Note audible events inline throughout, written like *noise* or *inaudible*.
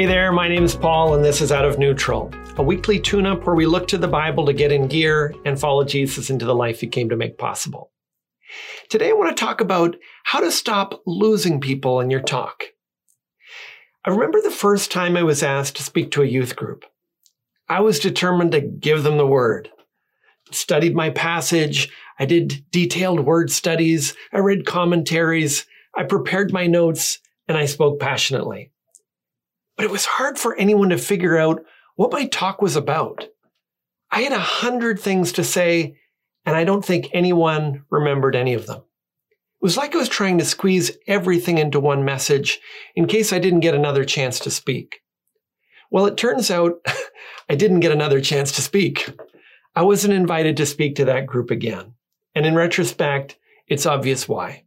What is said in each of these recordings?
Hey there, my name is Paul, and this is Out of Neutral, a weekly tune up where we look to the Bible to get in gear and follow Jesus into the life he came to make possible. Today, I want to talk about how to stop losing people in your talk. I remember the first time I was asked to speak to a youth group. I was determined to give them the word. Studied my passage. I did detailed word studies. I read commentaries. I prepared my notes and I spoke passionately but it was hard for anyone to figure out what my talk was about. I had a hundred things to say, and I don't think anyone remembered any of them. It was like I was trying to squeeze everything into one message in case I didn't get another chance to speak. Well, it turns out *laughs* I didn't get another chance to speak. I wasn't invited to speak to that group again. And in retrospect, it's obvious why.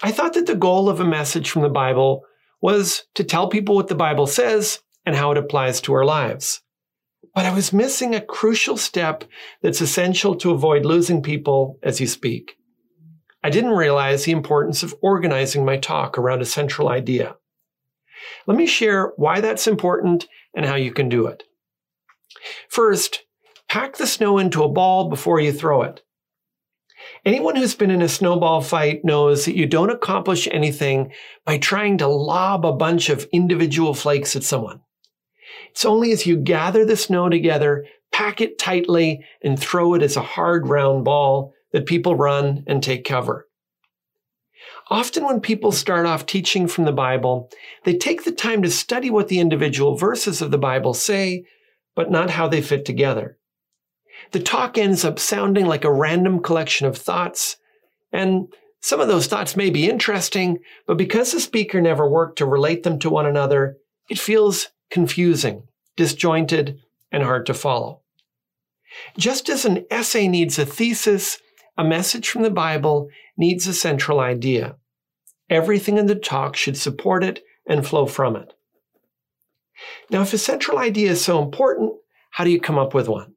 I thought that the goal of a message from the Bible was to tell people what the Bible says and how it applies to our lives. But I was missing a crucial step that's essential to avoid losing people as you speak. I didn't realize the importance of organizing my talk around a central idea. Let me share why that's important and how you can do it. First, pack the snow into a ball before you throw it. Anyone who's been in a snowball fight knows that you don't accomplish anything by trying to lob a bunch of individual flakes at someone. It's only as you gather the snow together, pack it tightly, and throw it as a hard round ball that people run and take cover. Often when people start off teaching from the Bible, they take the time to study what the individual verses of the Bible say, but not how they fit together. The talk ends up sounding like a random collection of thoughts. And some of those thoughts may be interesting, but because the speaker never worked to relate them to one another, it feels confusing, disjointed, and hard to follow. Just as an essay needs a thesis, a message from the Bible needs a central idea. Everything in the talk should support it and flow from it. Now, if a central idea is so important, how do you come up with one?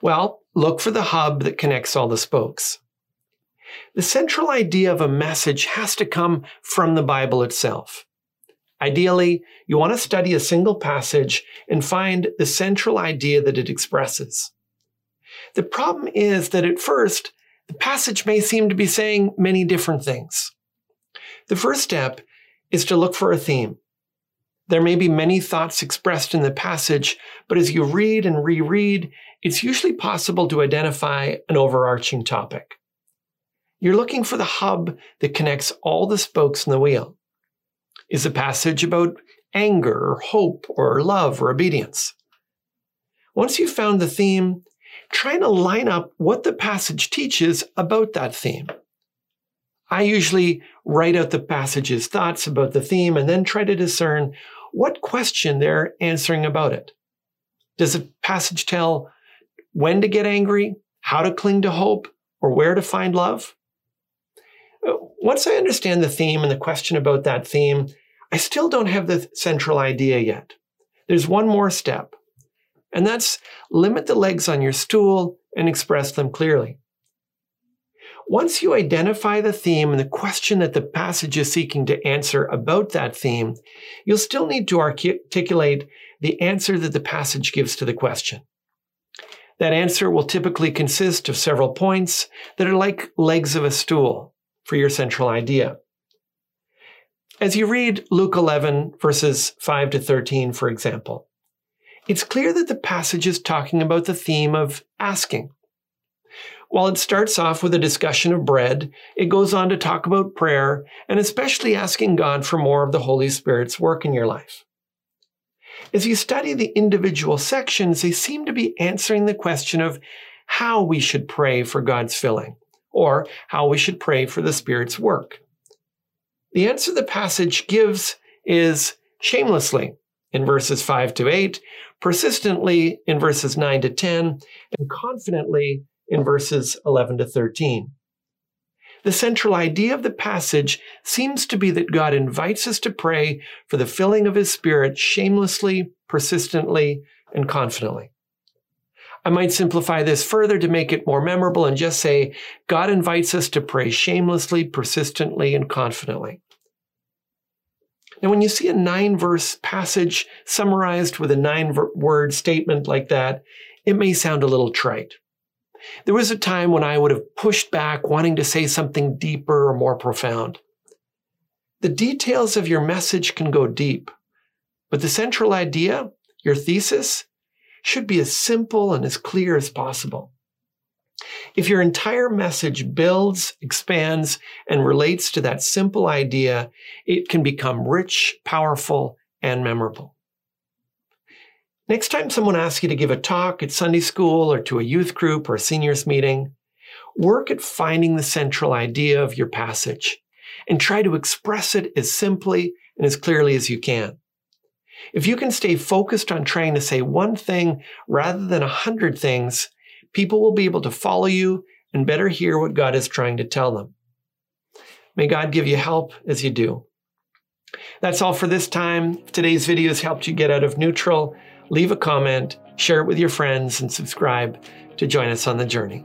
Well, look for the hub that connects all the spokes. The central idea of a message has to come from the Bible itself. Ideally, you want to study a single passage and find the central idea that it expresses. The problem is that at first, the passage may seem to be saying many different things. The first step is to look for a theme. There may be many thoughts expressed in the passage, but as you read and reread, it's usually possible to identify an overarching topic. You're looking for the hub that connects all the spokes in the wheel. Is the passage about anger or hope or love or obedience? Once you've found the theme, try to line up what the passage teaches about that theme. I usually write out the passage's thoughts about the theme and then try to discern what question they're answering about it. Does the passage tell when to get angry, how to cling to hope, or where to find love? Uh, once I understand the theme and the question about that theme, I still don't have the central idea yet. There's one more step, and that's limit the legs on your stool and express them clearly. Once you identify the theme and the question that the passage is seeking to answer about that theme, you'll still need to articulate the answer that the passage gives to the question. That answer will typically consist of several points that are like legs of a stool for your central idea. As you read Luke 11, verses 5 to 13, for example, it's clear that the passage is talking about the theme of asking. While it starts off with a discussion of bread, it goes on to talk about prayer and especially asking God for more of the Holy Spirit's work in your life. As you study the individual sections, they seem to be answering the question of how we should pray for God's filling, or how we should pray for the Spirit's work. The answer the passage gives is shamelessly in verses 5 to 8, persistently in verses 9 to 10, and confidently in verses 11 to 13. The central idea of the passage seems to be that God invites us to pray for the filling of His Spirit shamelessly, persistently, and confidently. I might simplify this further to make it more memorable and just say God invites us to pray shamelessly, persistently, and confidently. Now, when you see a nine verse passage summarized with a nine word statement like that, it may sound a little trite. There was a time when I would have pushed back, wanting to say something deeper or more profound. The details of your message can go deep, but the central idea, your thesis, should be as simple and as clear as possible. If your entire message builds, expands, and relates to that simple idea, it can become rich, powerful, and memorable. Next time someone asks you to give a talk at Sunday school or to a youth group or a seniors meeting, work at finding the central idea of your passage and try to express it as simply and as clearly as you can. If you can stay focused on trying to say one thing rather than a hundred things, people will be able to follow you and better hear what God is trying to tell them. May God give you help as you do. That's all for this time. If today's video has helped you get out of neutral. Leave a comment, share it with your friends, and subscribe to join us on the journey.